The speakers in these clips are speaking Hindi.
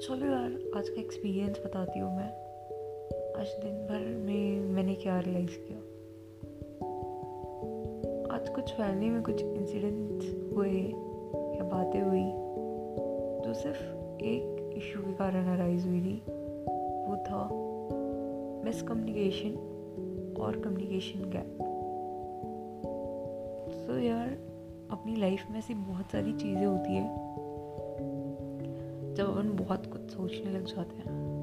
चलो यार, आज का एक्सपीरियंस बताती हूँ मैं। आज दिन भर में मैंने क्या रियलाइज़ किया? आज कुछ फैमिली में कुछ इंसिडेंट्स हुए या बातें हुई जो सिर्फ़ एक इशू के कारण अराइज हुई थी। वो था मिसकम्युनिकेशन और कम्युनिकेशन गैप सो so यार, अपनी लाइफ में ऐसी बहुत सारी चीज़ें होती है जब अपन बहुत कुछ सोचने लग जाते हैं।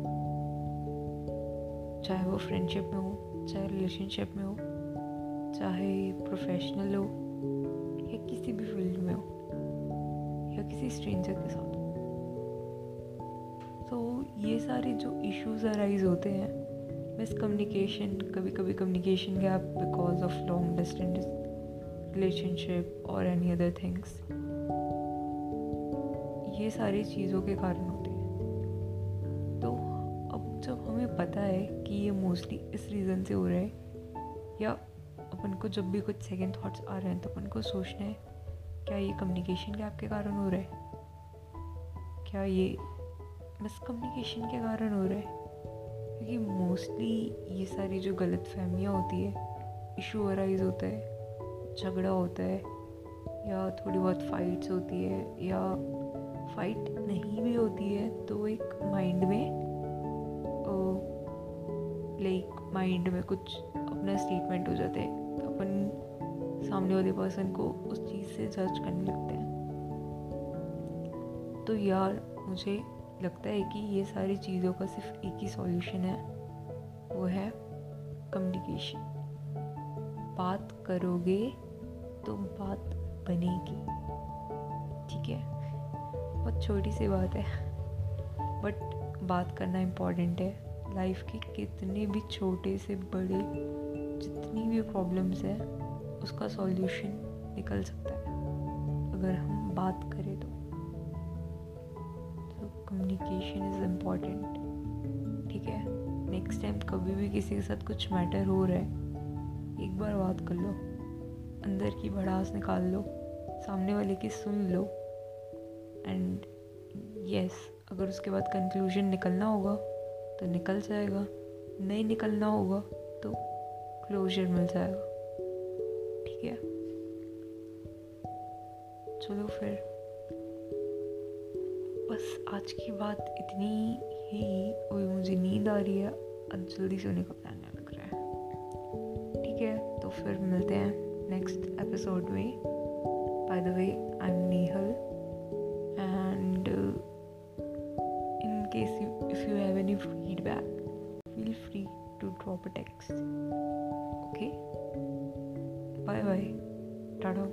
चाहे वो फ्रेंडशिप में हो, चाहे रिलेशनशिप में हो, चाहे प्रोफेशनल हो, या किसी भी फ़ील्ड में हो, या किसी स्ट्रेंजर के साथ हो। तो ये सारे जो इश्यूज़ अराइज होते हैं मिसकम्युनिकेशन कभी कभी communication gap because of long distance relationship और एनी अदर थिंग्स ये सारी चीज़ों के कारण होते हैं। तो अब जब हमें पता है कि ये मोस्टली इस रीज़न से हो रहा है, या अपन को जब भी कुछ सेकेंड थाट्स आ रहे हैं तो अपन को सोचना है, क्या ये कम्युनिकेशन गैप के कारण हो रहा है? क्या ये मिसकम्युनिकेशन के कारण हो रहा है? क्योंकि मोस्टली ये सारी जो गलत फहमियाँ होती है इशू अराइज होता है, झगड़ा होता है, या थोड़ी बहुत फाइट्स होती है, या फाइट नहीं भी होती है तो एक माइंड में लाइक माइंड में कुछ अपना स्टेटमेंट हो जाते हैं। तो अपन सामने वाले पर्सन को उस चीज़ से जज करने लगते हैं। तो यार, मुझे लगता है कि ये सारी चीज़ों का सिर्फ़ एक ही सॉल्यूशन है, वो है कम्युनिकेशन बात करोगे तो बात बनेगी। ठीक है? छोटी सी बात है बट बात करना इंपॉर्टेंट है। लाइफ के कितने भी छोटे से बड़े जितनी भी प्रॉब्लम्स है, उसका सॉल्यूशन निकल सकता है। अगर हम बात करें तो। कम्युनिकेशन इज़ इंपॉर्टेंट ठीक है? नेक्स्ट टाइम कभी भी किसी के साथ कुछ मैटर हो रहा है, एक बार बात कर लो। अंदर की भड़ास निकाल लो। सामने वाले की सुन लो। एंड यस अगर उसके बाद कंक्लूजन निकलना होगा तो निकल जाएगा। नहीं निकलना होगा तो क्लोजर मिल जाएगा। ठीक है? चलो फिर। बस आज की बात इतनी ही, और मुझे नींद आ रही है। अब जल्दी सोने का प्लान लग रहा है। ठीक है तो फिर मिलते हैं नेक्स्ट एपिसोड में। By the way if you have any feedback feel free to drop a text. Okay? Bye bye tada